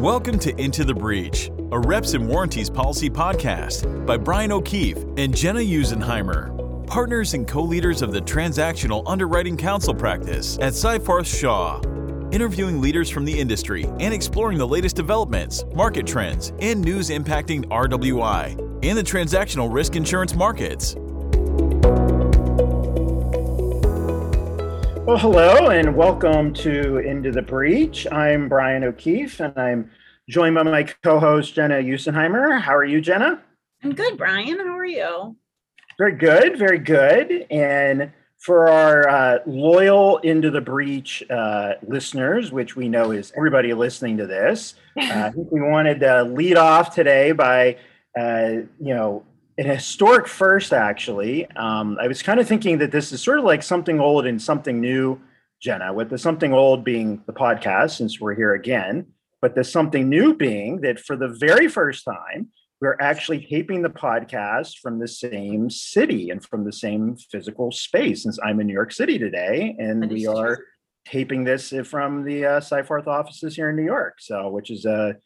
Welcome to Into the Breach, a Reps and Warranties Policy podcast by Brian O'Keefe and Jenna Usenheimer, partners and co leaders of the Transactional Underwriting Counsel practice at Seyfarth Shaw. Interviewing leaders from the industry and exploring the latest developments, market trends, and news impacting RWI and the transactional risk insurance markets. Well, hello and welcome to Into the Breach. I'm Brian O'Keefe and I'm joined by my co host, Jenna Usenheimer. How are you, Jenna? I'm good, Brian. How are you? Very good, very good. And for our uh, loyal Into the Breach uh, listeners, which we know is everybody listening to this, uh, I think we wanted to lead off today by, uh, you know, an historic first, actually. Um, I was kind of thinking that this is sort of like something old and something new, Jenna, with the something old being the podcast, since we're here again, but the something new being that for the very first time, we're actually taping the podcast from the same city and from the same physical space, since I'm in New York City today, and we are taping this from the uh, Seyfarth offices here in New York. So, which is a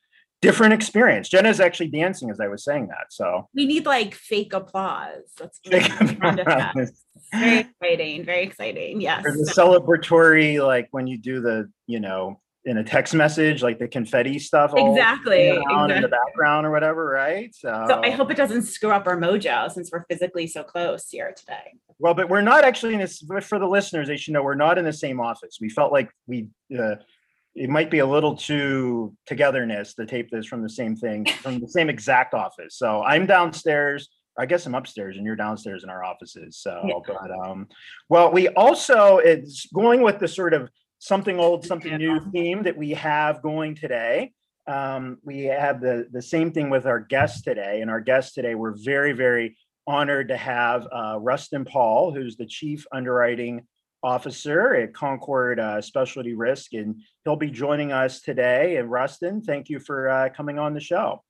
different experience. Jenna's actually dancing as I was saying that. So we need like fake applause. That's fake applause. very exciting. Very exciting. Yes. Or the celebratory, like when you do the, you know, in a text message, like the confetti stuff. Exactly. exactly. in the background or whatever, right? So, so I hope it doesn't screw up our mojo since we're physically so close here today. Well, but we're not actually in this. For the listeners, they should know we're not in the same office. We felt like we uh, it might be a little too togetherness to tape this from the same thing from the same exact office. So I'm downstairs. I guess I'm upstairs and you're downstairs in our offices. So, yeah. but um, well, we also it's going with the sort of something old, something new theme that we have going today. Um, we have the the same thing with our guests today, and our guests today we're very very honored to have uh, Rustin Paul, who's the chief underwriting officer at Concord uh, Specialty Risk, and he'll be joining us today. And Rustin, thank you for uh, coming on the show.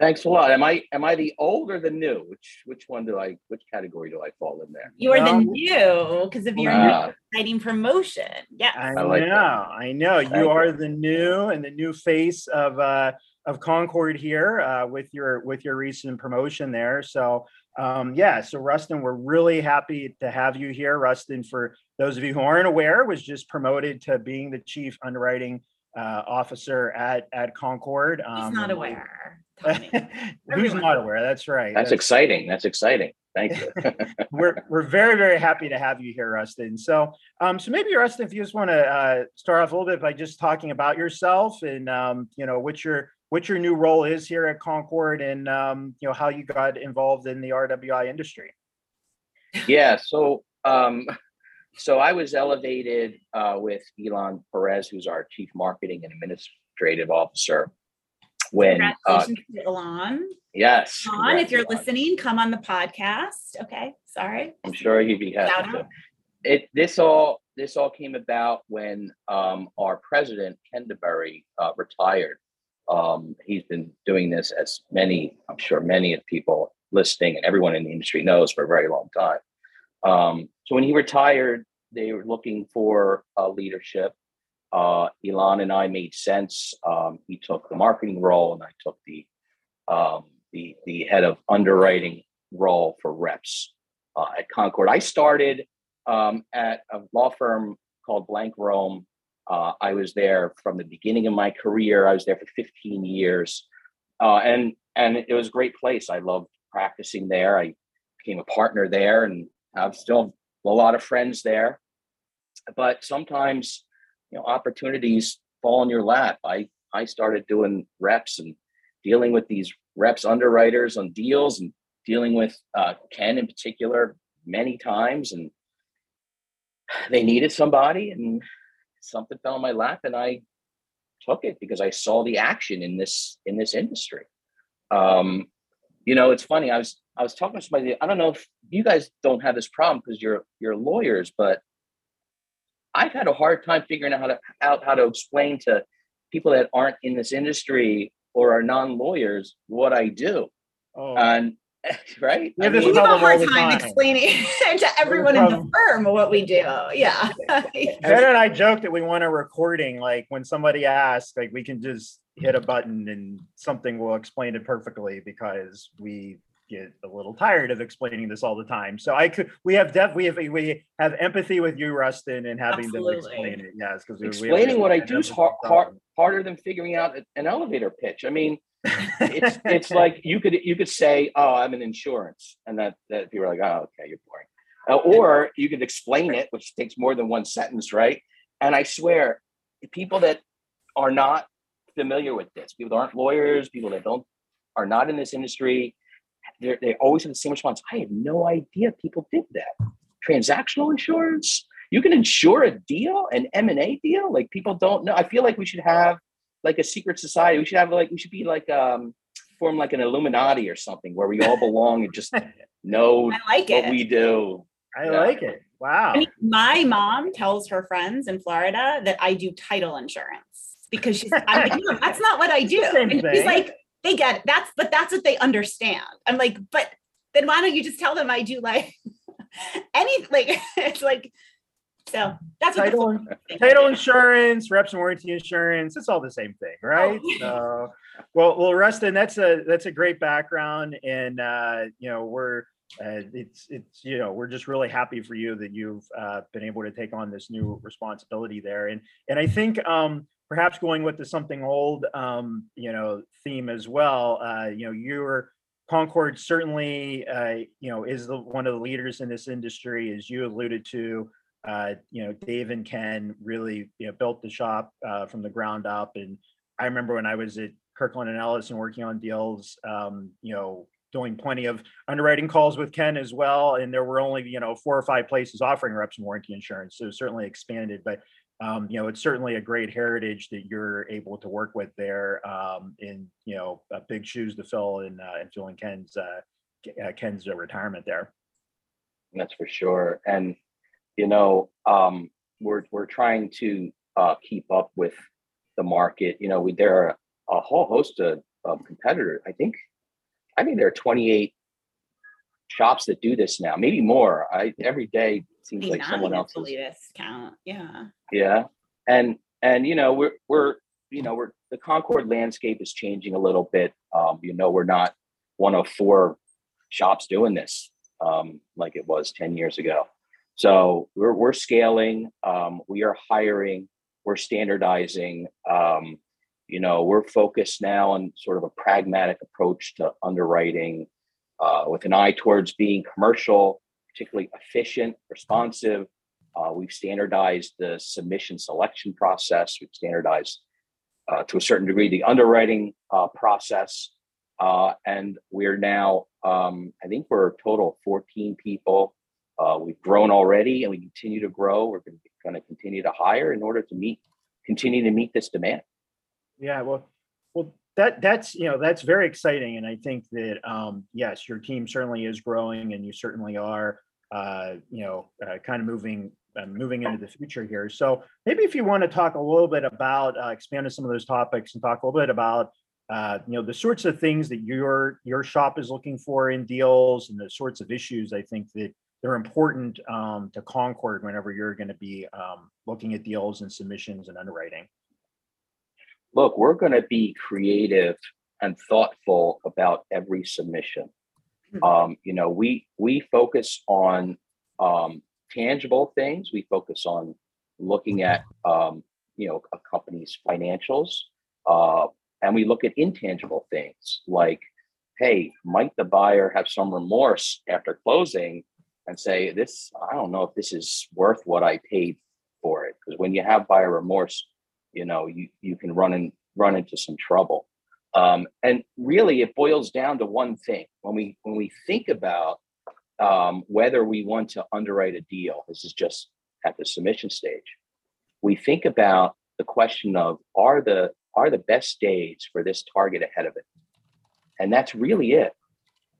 Thanks a lot. Am I am I the old or the new? Which which one do I which category do I fall in there? You are the new because of your uh, exciting promotion. Yeah, I, I like know. That. I know you Thank are you. the new and the new face of uh, of Concord here uh, with your with your recent promotion there. So um, yeah, so Rustin, we're really happy to have you here. Rustin, for those of you who aren't aware, was just promoted to being the chief underwriting uh, officer at at Concord. Um, He's not aware. Who's not aware? That's right. That's, That's exciting. That's exciting. Thank you. we're we're very very happy to have you here, Rustin. So um, so maybe Rustin, if you just want to uh, start off a little bit by just talking about yourself and um, you know what your what your new role is here at Concord and um, you know how you got involved in the RWI industry. Yeah, so um, so I was elevated uh, with Elon Perez, who's our chief marketing and administrative officer. When uh, congratulations uh, to Elon. Yes. Elon, if you're Elon. listening, come on the podcast. Okay, sorry. I'm sure he'd be happy. To. It this all this all came about when um, our president Ken DeBerry uh, retired um, he's been doing this as many, I'm sure many of people listening and everyone in the industry knows for a very long time. Um, so when he retired, they were looking for uh, leadership. Uh, Elon and I made sense. Um, he took the marketing role, and I took the um, the the head of underwriting role for reps uh, at Concord. I started um, at a law firm called Blank Rome uh, I was there from the beginning of my career. I was there for 15 years, uh, and and it was a great place. I loved practicing there. I became a partner there, and I've still a lot of friends there. But sometimes, you know, opportunities fall in your lap. I I started doing reps and dealing with these reps underwriters on deals and dealing with uh, Ken in particular many times, and they needed somebody, and something fell in my lap and I took it because I saw the action in this in this industry. Um, you know, it's funny. I was I was talking to somebody. I don't know if you guys don't have this problem because you're you're lawyers, but I've had a hard time figuring out how to out how to explain to people that aren't in this industry or are non lawyers what I do. Oh. And right? We have I this We have a hard time time. explaining to everyone in the firm what we do. Yeah. Jen and I joke that we want a recording, like when somebody asks, like we can just hit a button and something will explain it perfectly because we get a little tired of explaining this all the time. So I could, we have def, we have, we have empathy with you, Rustin, and having them explain it. Yes, because explaining what I do is hard, hard, harder than figuring out an elevator pitch. I mean, it's it's like you could you could say, "Oh, I'm in insurance," and that that people are like, "Oh, okay, you're boring," uh, or you could explain it, which takes more than one sentence, right? And I swear, people that are not familiar with this, people that aren't lawyers, people that don't are not in this industry, they they always have the same response. I had no idea people did that. Transactional insurance. You can insure a deal, an M and A deal. Like people don't know. I feel like we should have like a secret society. We should have like we should be like um form like an Illuminati or something where we all belong and just know I like what it. we do. I Yeah. like it. Wow. I mean, my mom tells her friends in Florida that I do title insurance because she's I'm like, "No, that's not what I do. Same And thing. she's like, they get it. That's but that's what they understand. I'm like, but then why don't you just tell them I do like any like it's like so that's what Title, title insurance, reps and warranty insurance, it's all the same thing, right? Oh. So, well, well, Rustin, that's a, that's a great background and, uh, you know, we're, uh, it's, it's, you know, we're just really happy for you that you've, uh, been able to take on this new responsibility there. And, and I think, um, perhaps going with the something old, um, you know, theme as well, uh, you know, you're, Concord certainly, uh, you know, is the, one of the leaders in this industry, as you alluded to, uh, you know, Dave and Ken really, you know, built the shop uh, from the ground up. And I remember when I was at Kirkland and Ellis and working on deals, um, you know, doing plenty of underwriting calls with Ken as well. And there were only, you know, four or five places offering reps and warranty insurance. So certainly expanded, but um, you know, it's certainly a great heritage that you're able to work with there um, in, you know, uh, big shoes to fill in, uh, and filling Ken's, uh, uh, Ken's uh, retirement there. That's for sure. And you know, um, we're we're trying to uh, keep up with the market. You know, we there are a whole host of, of competitors. I think, I think there are 28 shops that do this now, maybe more. I every day seems like 29 someone is else the is latest count. Yeah. yeah and and you know we're we're you know we're the concord landscape is changing a little bit um you know we're not one of four shops doing this um like it was 10 years ago so we're we're scaling um we are hiring we're standardizing um you know we're focused now on sort of a pragmatic approach to underwriting uh, with an eye towards being commercial particularly efficient responsive uh, we've standardized the submission selection process. We've standardized uh, to a certain degree the underwriting uh, process. Uh, and we're now, um, I think we're a total of 14 people. Uh, we've grown already and we continue to grow. We're going to continue to hire in order to meet, continue to meet this demand. Yeah, well, well, that that's you know that's very exciting, and I think that um, yes, your team certainly is growing, and you certainly are uh, you know uh, kind of moving uh, moving into the future here. So maybe if you want to talk a little bit about uh, expand on some of those topics and talk a little bit about uh, you know the sorts of things that your your shop is looking for in deals and the sorts of issues I think that they're important um, to Concord whenever you're going to be um, looking at deals and submissions and underwriting. Look, we're going to be creative and thoughtful about every submission. Mhm. Um, you know, we we focus on um, tangible things. We focus on looking at um, you know a company's financials, uh, and we look at intangible things like, hey, might the buyer have some remorse after closing and say, this I don't know if this is worth what I paid for it? Because when you have buyer remorse, you know you you can run in run into some trouble. Um, and really, it boils down to one thing. When we when we think about um, whether we want to underwrite a deal, this is just at the submission stage. We think about the question of are the are the best days for this target ahead of it, and that's really it.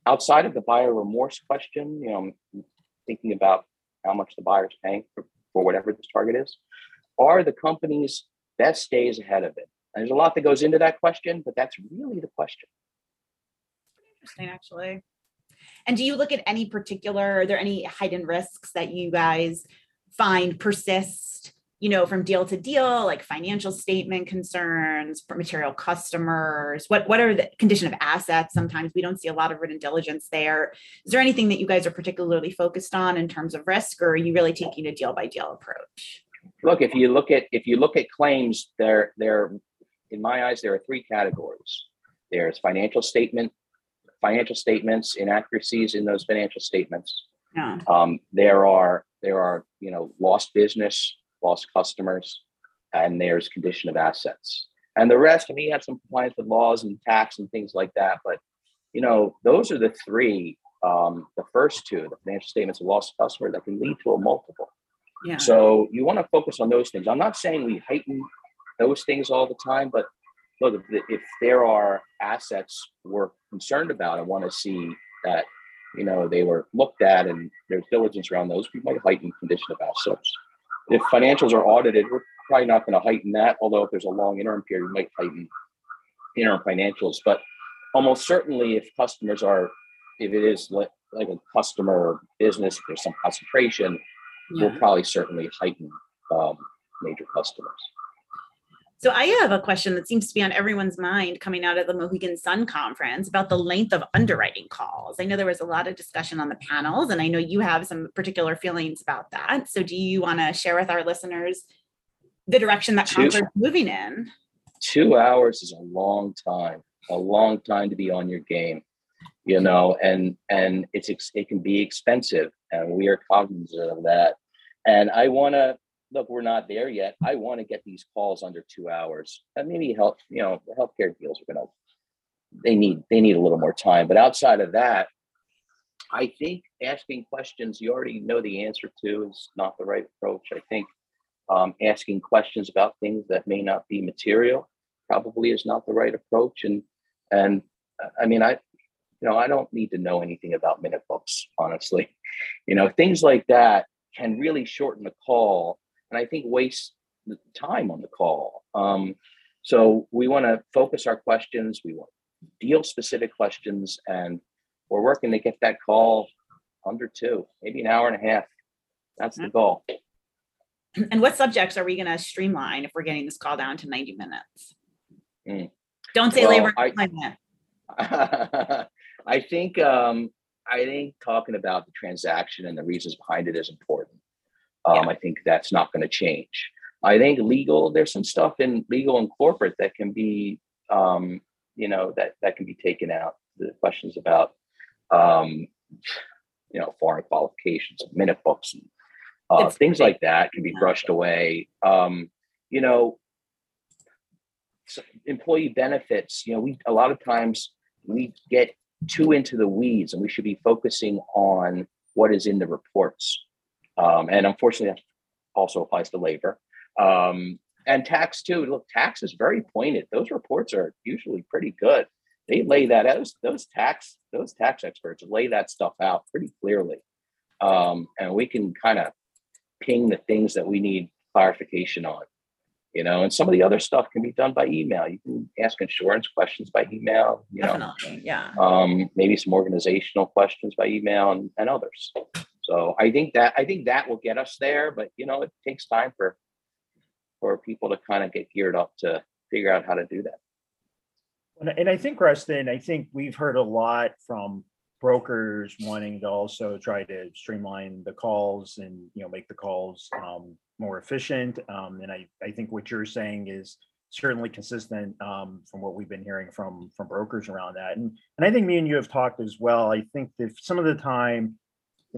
Outside of the buyer remorse question, you know, thinking about how much the buyer's paying for, for whatever this target is. Are the company's best days ahead of it? And there's a lot that goes into that question, but that's really the question. Interesting, actually. And do you look at any particular, are there any hidden risks that you guys find persist, you know, from deal to deal, like financial statement concerns for material customers? What what are the condition of assets? Sometimes we don't see a lot of written diligence there. Is there anything that you guys are particularly focused on in terms of risk, or are you really taking a deal by deal approach? Look, if you look at if you look at claims, there there in my eyes, there are three categories. There's financial statement, financial statements, inaccuracies in those financial statements. Yeah. Um, there are there are you know lost business, lost customers, and there's condition of assets. And the rest, I mean, you have some compliance with laws and tax and things like that. But you know, those are the three. Um, the first two, the financial statements of lost customer, that can lead to a multiple. Yeah. So you want to focus on those things. I'm not saying we heighten those things all the time, but look, if, if there are assets we're concerned about, I want to see that you know they were looked at and there's diligence around those. We might heighten condition of assets. If financials are audited, we're probably not going to heighten that. Although if there's a long interim period, we might heighten interim financials. But almost certainly, if customers are, if it is like, like a customer business, if there's some concentration, Yeah. we'll probably certainly heighten um, major customers. So I have a question that seems to be on everyone's mind coming out of the Mohegan Sun conference about the length of underwriting calls. I know there was a lot of discussion on the panels, and I know you have some particular feelings about that. So do you want to share with our listeners the direction that Two- Concord's moving in? two hours is a long time a long time to be on your game you know and and it's it can be expensive and we are cognizant of that and i want to look we're not there yet. I want to get these calls under two hours. And maybe help you know the healthcare deals are to they need they need a little more time. But outside of that i think asking questions you already know the answer to is not the right approach i think. Um, asking questions about things that may not be material probably is not the right approach. And and uh, i mean i you know i don't need to know anything about minute books honestly. You know things like that can really shorten the call and i think waste the time on the call um, so we want to focus our questions we want deal specific questions and we're working to get that call under two maybe an hour and a half that's the goal And what subjects are we going to streamline if we're getting this call down to 90 minutes? Mm. Don't say Well, labor I- employment. I think um, I think talking about the transaction and the reasons behind it is important. Um, Yeah. I think that's not going to change. I think legal. There's some stuff in legal and corporate that can be, um, you know, that that can be taken out. The questions about, um, you know, foreign qualifications minute books and uh, things like that can be brushed away. Um, you know, employee benefits. You know, we a lot of times we get too into the weeds and we should be focusing on what is in the reports. Um, and unfortunately, that also applies to labor um, and tax too. Look, tax is very pointed. Those reports are usually pretty good. They lay that out. Those, tax those tax experts lay that stuff out pretty clearly, um, and we can kind of ping the things that we need clarification on. You know, and some of the other stuff can be done by email. You can ask insurance questions by email. You know, Definitely. Yeah. um, maybe some organizational questions by email and, and others. So I think that I think that will get us there, but you know, it takes time for for people to kind of get geared up to figure out how to do that. And, I think, Rustin, I think we've heard a lot from brokers wanting to also try to streamline the calls and, you know, make the calls um, more efficient. Um, and I, I think what you're saying is certainly consistent um, from what we've been hearing from, from brokers around that. And, and I think me and you have talked as well. I think that some of the time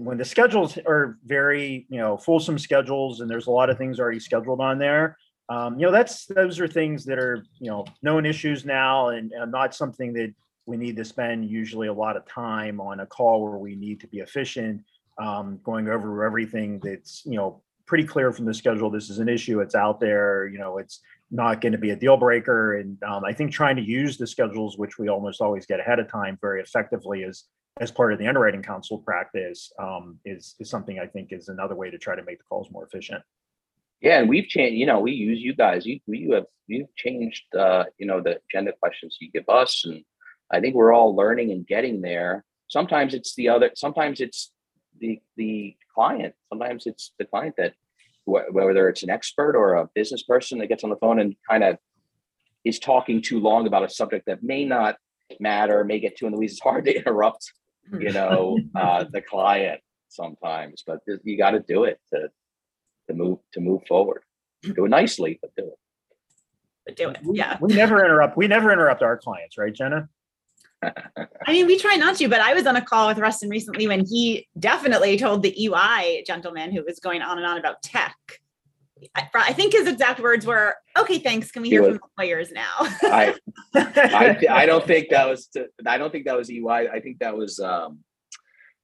when the schedules are very, you know, fulsome schedules and there's a lot of things already scheduled on there, um, you know, that's those are things that are, you know, known issues now and, and not something that we need to spend usually a lot of time on a call where we need to be efficient, um, going over everything that's, you know, pretty clear from the schedule. This is an issue. It's out there. You know, it's not going to be a deal breaker. And um, I think trying to use the schedules, which we almost always get ahead of time, very effectively as as part of the underwriting counsel practice, um, is is something I think is another way to try to make the calls more efficient. Yeah, and we've changed. You know, we use you guys. You you have you've changed. Uh, you know, the agenda questions you give us, and I think we're all learning and getting there. sometimes it's the other, sometimes it's the, the client, sometimes it's the client that wh- whether it's an expert or a business person that gets on the phone and kind of is talking too long about a subject that may not matter, may get too in the weeds. It's hard to interrupt, you know, uh, the client sometimes, but you got to do it to to move to move forward. Do it nicely, but do it. But do it. We- Yeah. We never interrupt, we never interrupt our clients, right, Jenna? I mean, we try not to, but I was on a call with Rustin recently when he definitely told the EY gentleman who was going on and on about tech. I, I think his exact words were, "Okay, thanks. Can we hear was- from the lawyers now?" I I, I don't think that was to, I don't think that was EY. I think that was um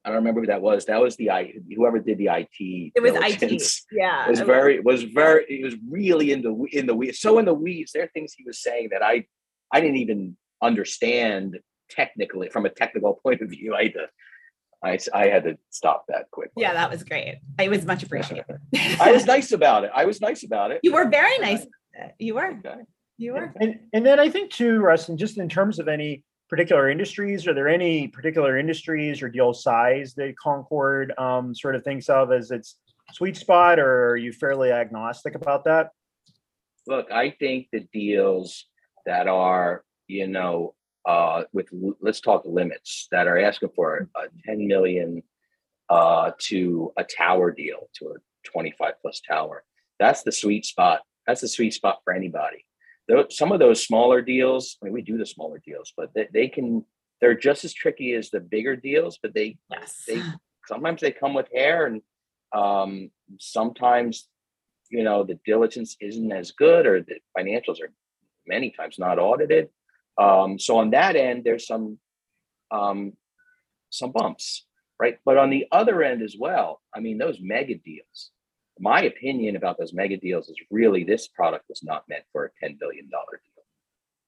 I don't remember who that was. That was the I whoever did the IT. It was IT. Yeah. It was very was very it was really in the in the weeds. So in the weeds, there are things he was saying that I I didn't even understand technically from a technical point of view. I had to I, I had to stop that quickly. Yeah, that was great. It was much appreciated. I was nice about it. I was nice about it. you were very nice. with. You were. Okay. You were. And, and then I think too, Rustin, just in terms of any particular industries, are there any particular industries or deal size that Concord um, sort of thinks of as its sweet spot, or are you fairly agnostic about that? Look, I think the deals that are, you know, uh, with let's talk limits that are asking for a 10 million uh, to a tower deal to a 25 plus tower. That's the sweet spot. That's the sweet spot for anybody. Though some of those smaller deals, I mean, we do the smaller deals, but they, they can. They're just as tricky as the bigger deals, but they Yes. they sometimes they come with hair and um sometimes you know the diligence isn't as good or the financials are many times not audited um so on that end there's some um some bumps right? But on the other end as well i mean those mega deals my opinion about those mega deals is really this product was not meant for a 10 billion dollar deal.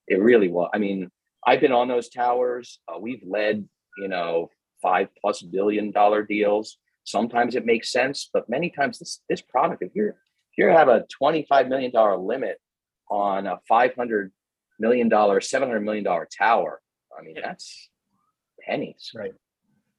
It really was i mean i've been on those towers. Uh, we've led you know five plus billion dollar deals. Sometimes it makes sense but many times this this product if you're if you have a 25 million dollar limit on a 500 million dollar 700 million dollar tower i mean that's pennies Right.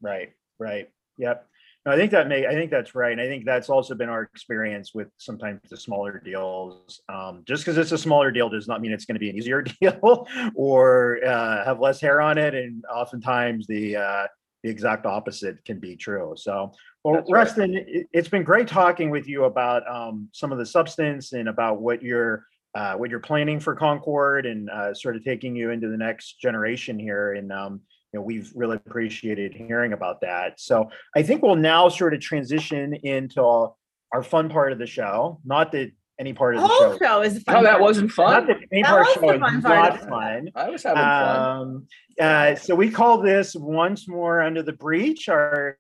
Right, right. Yep. No, I think that may, I think that's right. And I think that's also been our experience with sometimes the smaller deals. Um, just because it's a smaller deal does not mean it's going to be an easier deal or uh, have less hair on it. And oftentimes the uh, the exact opposite can be true. So, well, That's right. Rustin, it, it's been great talking with you about um, some of the substance and about what you're uh, what you're planning for Concord and uh, sort of taking you into the next generation here. And um, you know, we've really appreciated hearing about that. So I think we'll now sort of transition into our, our fun part of the show. Not that any part of The the whole show, show is fun. no that wasn't not fun that any That part of was the the show is fun part not of fun. i was having fun Um, uh, so we call this once more under the breach, our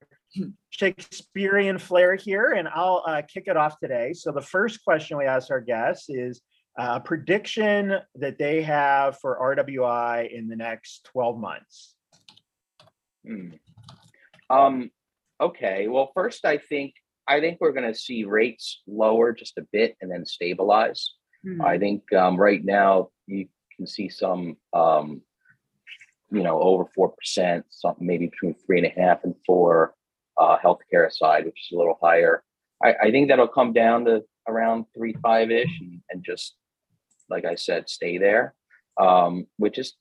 Shakespearean flair here, and I'll uh, kick it off today. So the first question we ask our guests is uh, a prediction that they have for RWI in the next 12 months. Hmm. Um, okay. Well, first, I think I think we're going to see rates lower just a bit and then stabilize. Mhm. I think um, right now you can see some, um, you know, over four percent, something maybe between three and a half and four. Uh, healthcare side, which is a little higher. I, I think that'll come down to around three five ish, and, and just like I said, stay there, um, which is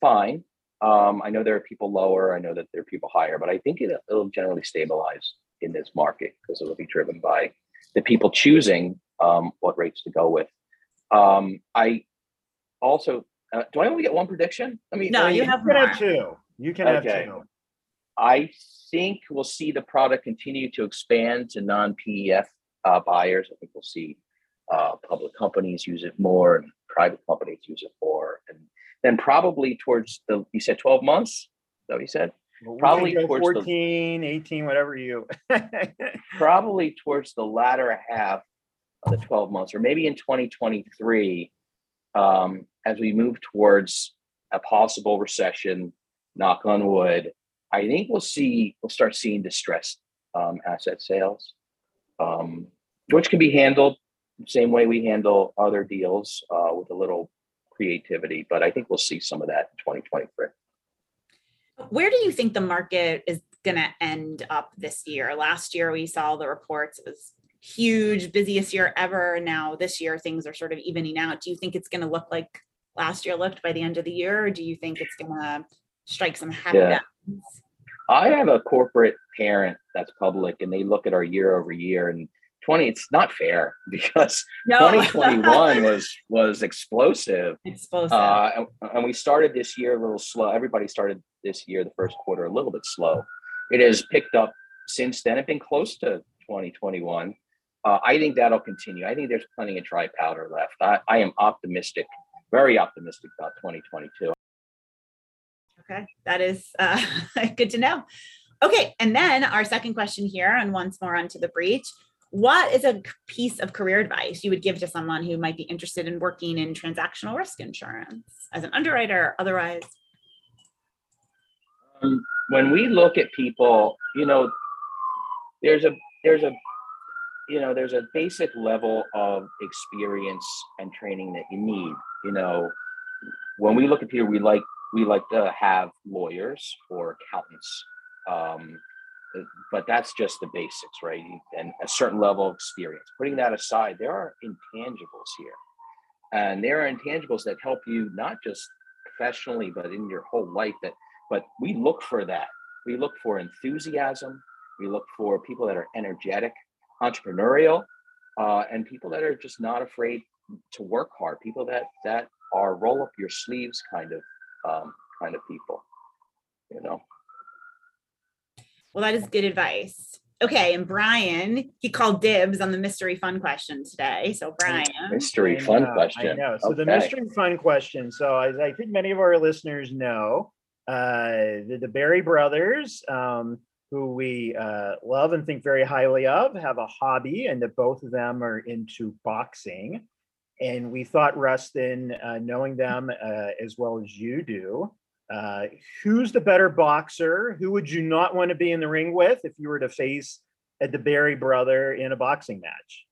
fine. Um, I know there are people lower. I know that there are people higher, but I think it, it'll generally stabilize in this market because it'll be driven by the people choosing um, what rates to go with. Um, I also uh, do I only get one prediction? I mean, No, I mean, you have You have more. two. You can have two. I think we'll see the product continue to expand to non-PEF uh, buyers. I think we'll see uh, public companies use it more and private companies use it more. And then probably towards the, you said 12 months? That what you said? Well, Probably towards the- 14, 18, whatever you. Probably towards the latter half of the 12 months, or maybe in 2023, um, as we move towards a possible recession, knock on wood, I think we'll see, we'll start seeing distressed um, asset sales, um, which can be handled the same way we handle other deals uh, with a little creativity. But I think we'll see some of that in 2023. Where do you think the market is going to end up this year? Last year, we saw the reports, it was huge, busiest year ever. Now, this year, things are sort of evening out. Do you think it's going to look like last year looked by the end of the year, or do you think it's going to strike some happy Yeah. balance? I have a corporate parent that's public and they look at our year over year and 20, it's not fair because No. 2021 was was explosive. explosive. Uh, and, and we started this year a little slow. Everybody started this year, the first quarter, a little bit slow. It has picked up since then. It's been close to 2021. Uh, I think that'll continue. I think there's plenty of dry powder left. I, I am optimistic, very optimistic about 2022. Okay, that is uh, good to know. Okay, and then our second question here, and once more onto the breach. What is a piece of career advice you would give to someone who might be interested in working in transactional risk insurance as an underwriter, otherwise? Um, when we look at people, you know, there's a there's a you know there's a basic level of experience and training that you need. You know, when we look at people, we like we like to have lawyers or accountants, um, but that's just the basics, right? And a certain level of experience. Putting that aside, there are intangibles here, and there are intangibles that help you not just professionally, but in your whole life. That but we look for that. We look for enthusiasm. We look for people that are energetic, entrepreneurial, uh, and people that are just not afraid to work hard. People that that are roll up your sleeves kind of um, kind of people. You know. Well, that is good advice. Okay, and Brian, he called dibs on the mystery fun question today. So, Brian, Mystery fun know, I question. know. So the mystery fun question. So as I think many of our listeners know, uh, the, the Barry brothers, um, who we uh, love and think very highly of, have a hobby, and that both of them are into boxing. And we thought, Rustin, uh, knowing them uh, as well as you do, uh, who's the better boxer? Who would you not want to be in the ring with if you were to face a DeBerry brother in a boxing match?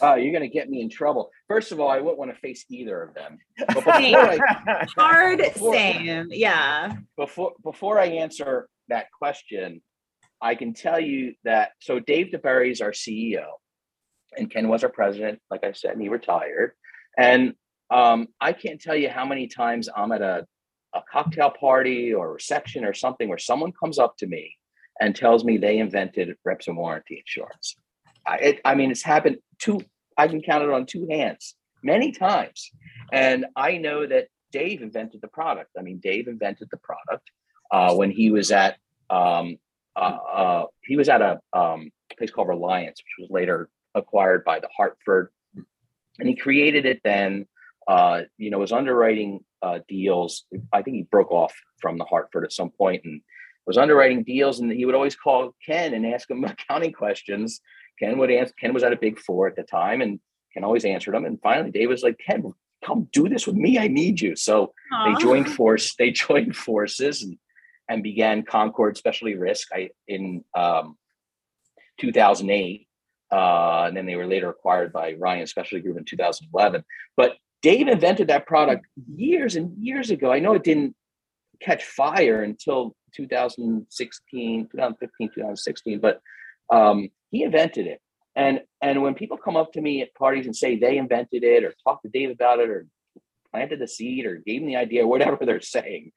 Oh, you're gonna get me in trouble. First of all, I wouldn't want to face either of them. But Same. I, hard, Before- same. Yeah. before before I answer that question, I can tell you that so Dave DeBerry is our CEO, and Ken was our president. Like I said, and he retired. And um, I can't tell you how many times I'm at a a cocktail party or reception or something where someone comes up to me and tells me they invented reps and warranty insurance. I, it, I mean, it's happened two. I can count it on two hands many times, and I know that Dave invented the product. I mean, Dave invented the product uh, when he was at um, uh, uh, he was at a um, place called Reliance, which was later acquired by the Hartford, and he created it then. Uh, you know, was underwriting uh, deals. I think he broke off from the Hartford at some point and was underwriting deals. And he would always call Ken and ask him accounting questions. Ken would answer. Ken was at a big four at the time, and Ken always answered them. And finally, Dave was like, "Ken, come do this with me. I need you." So they joined force they joined forces and and began concord specialty risk I, in um, 2008 uh, and then they were later acquired by ryan specialty group in 2011 but dave invented that product years and years ago i know it didn't catch fire until 2016 2015 2016 but um, he invented it and and when people come up to me at parties and say they invented it or talk to dave about it or planted the seed or gave them the idea, whatever they're saying.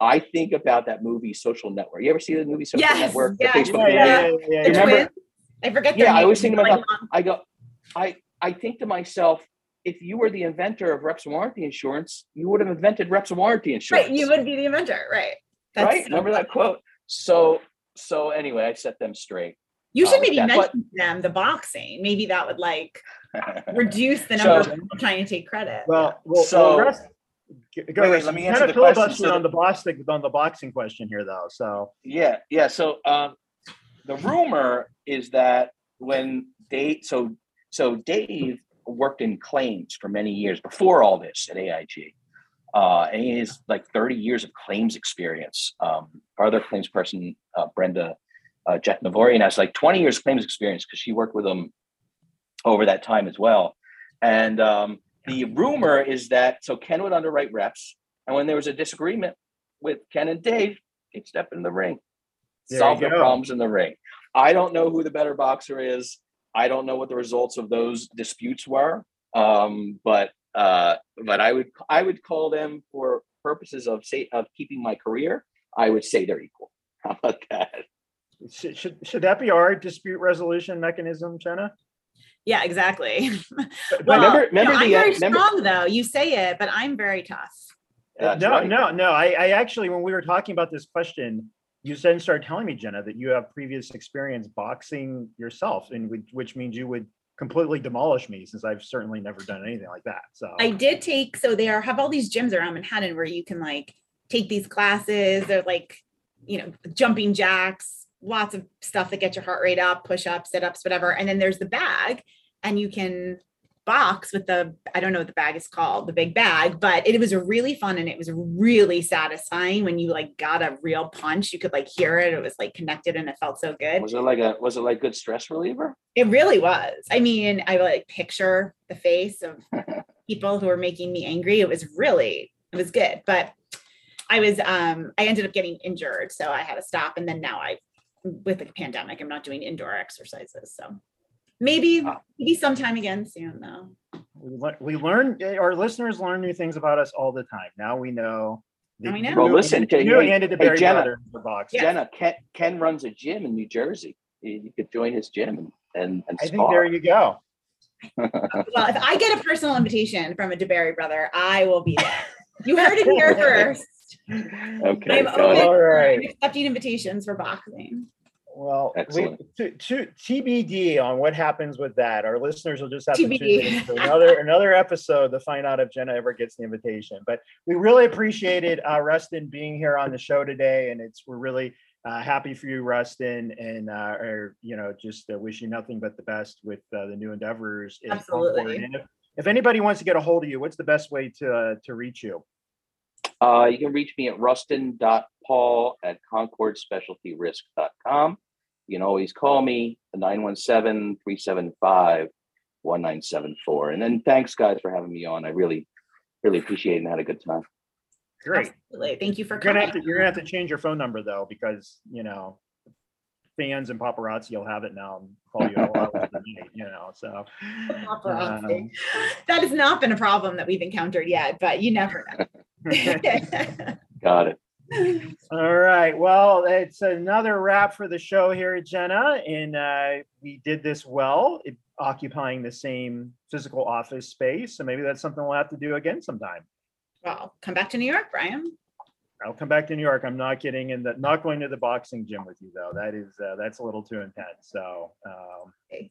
I think about that movie Social Network. You ever see the movie Social Yes, Network? Yeah, Facebook yeah, yeah, yeah, yeah. Remember-? I forget Yeah, I always think about I go, I I think to myself, if you were the inventor of reps and warranty insurance, you would have invented reps and warranty insurance. Right, you would be the inventor, right? right? so Remember that quote? So so anyway, I set them straight. You should Uh, maybe mention what- them the boxing. Maybe that would like reduce the So- number of people trying to take credit. Well, well, So- well, Russ, go, Wait, wait, Russ. let me You answer kinda the question. So on the- the boxing on the boxing question here, though. So Yeah, yeah. So um, the rumor is that when Dave, so so Dave worked in claims for many years before all this at AIG, uh, and he has like 30 years of claims experience. Um, our other claims person, uh, Brenda uh, Jet Navorian, has like 20 years claims experience because she worked with him over that time as well. And um, the rumor is that so Ken would underwrite reps, and when there was a disagreement with Ken and Dave, he'd step in the ring, There solve the problems in the ring. I don't know who the better boxer is. I don't know what the results of those disputes were. Um, but uh, but I would I would call them for purposes of say of keeping my career. I would say they're equal. How about that? Should, should, should that be our dispute resolution mechanism, Jenna? Yeah, exactly. But- Well, remember- you know, remember I'm the, uh, very remember- strong though. You say it, but I'm very tough. That's no, right. no, no. I, I actually, when we were talking about this question, you then started telling me, Jenna, that you have previous experience boxing yourself, and which, means you would completely demolish me, since I've certainly never done anything like that. So I did take so they are have all these gyms around Manhattan where you can like take these classes. They're like, you know, jumping jacks, lots of stuff that get your heart rate up, push ups, sit ups, whatever. And then there's the bag, and you can box with the I don't know what the bag is called, the big bag, but it was really fun and it was really satisfying when you like got a real punch. You could like hear it. It was like connected and it felt so good. Was it like a was it like good stress reliever? It really was. I mean, I like picture the face of people who were making me angry. It was really, it was good. But I was, um, I ended up getting injured, so I had to stop. And then now I, with the pandemic, I'm not doing indoor exercises. So maybe, Ah. maybe sometime again soon, though. we, lear- we learn, our listeners learn new things about us all the time. Now we know. Now we know. Well, knew- listen, you knew hey, he ended the hey, Barry Jenna. brothers for boxing. Yeah. Jenna, Ken, Ken runs a gym in New Jersey. You, you could join his gym and and, and I think there you go. Well, if I get a personal invitation from a DeBerry brother, I will be there. You heard it here first. okay, I'm open. All right. I'm accepting invitations for boxing. Well, we, to, to TBD on what happens with that. Our listeners will just have to tune TBD. in to another another episode to find out if Jenna ever gets the invitation. But we really appreciated uh, Rustin being here on the show today, and it's we're really uh, happy for you, Rustin, and uh, are you know just uh, wish you nothing but the best with uh, the new endeavors. Absolutely. And if, if anybody wants to get a hold of you, what's the best way to uh, to reach you? Uh, you can reach me at rustin.paul at concordspecialtyrisk.com. You can always call me at 917 375 1974. And then thanks, guys, for having me on. I really, really appreciate it and had a good time. Great. Absolutely. Thank you for You're gonna coming. have to you're gonna have to change your phone number though, because you know fans and paparazzi will have it now and call you all hours night, you know. So um, that has not been a problem that we've encountered yet, but you never know. Got it. All right. Well, it's another wrap for the show here, Jenna, and uh, we did this well, it, occupying the same physical office space. So maybe that's something we'll have to do again sometime. well, come back to New York, Brian. I'll come back to New York. I'm not getting in the not going to the boxing gym with you though. That is uh, that's a little too intense. So, um, Okay.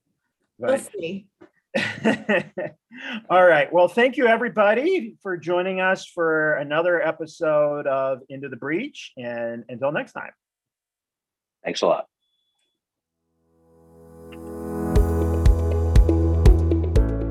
but- We'll see. All right. Well, thank you everybody for joining us for another episode of Into the Breach. And until next time. Thanks a lot.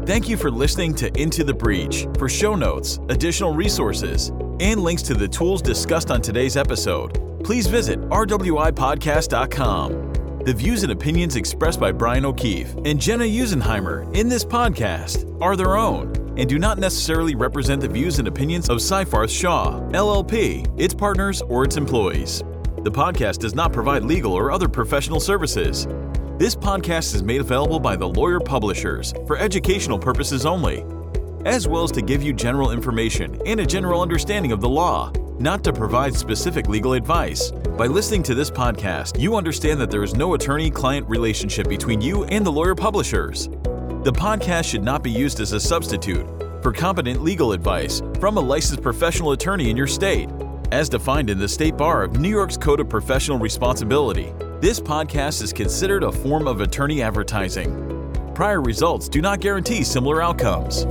Thank you for listening to Into the Breach. For show notes, additional resources, and links to the tools discussed on today's episode, please visit rwipodcast.com. The views and opinions expressed by Brian O'Keefe and Jenna Usenheimer in this podcast are their own and do not necessarily represent the views and opinions of Seyfarth Shaw, LLP, its partners, or its employees. The podcast does not provide legal or other professional services. This podcast is made available by the Lawyer Publishers for educational purposes only, as well as to give you general information and a general understanding of the law, not to provide specific legal advice. By listening to this podcast, you understand that there is no attorney client relationship between you and the Lawyer Publishers. The podcast should not be used as a substitute for competent legal advice from a licensed professional attorney in your state. As defined in the State Bar of New York's Code of Professional Responsibility, this podcast is considered a form of attorney advertising. Prior results do not guarantee similar outcomes.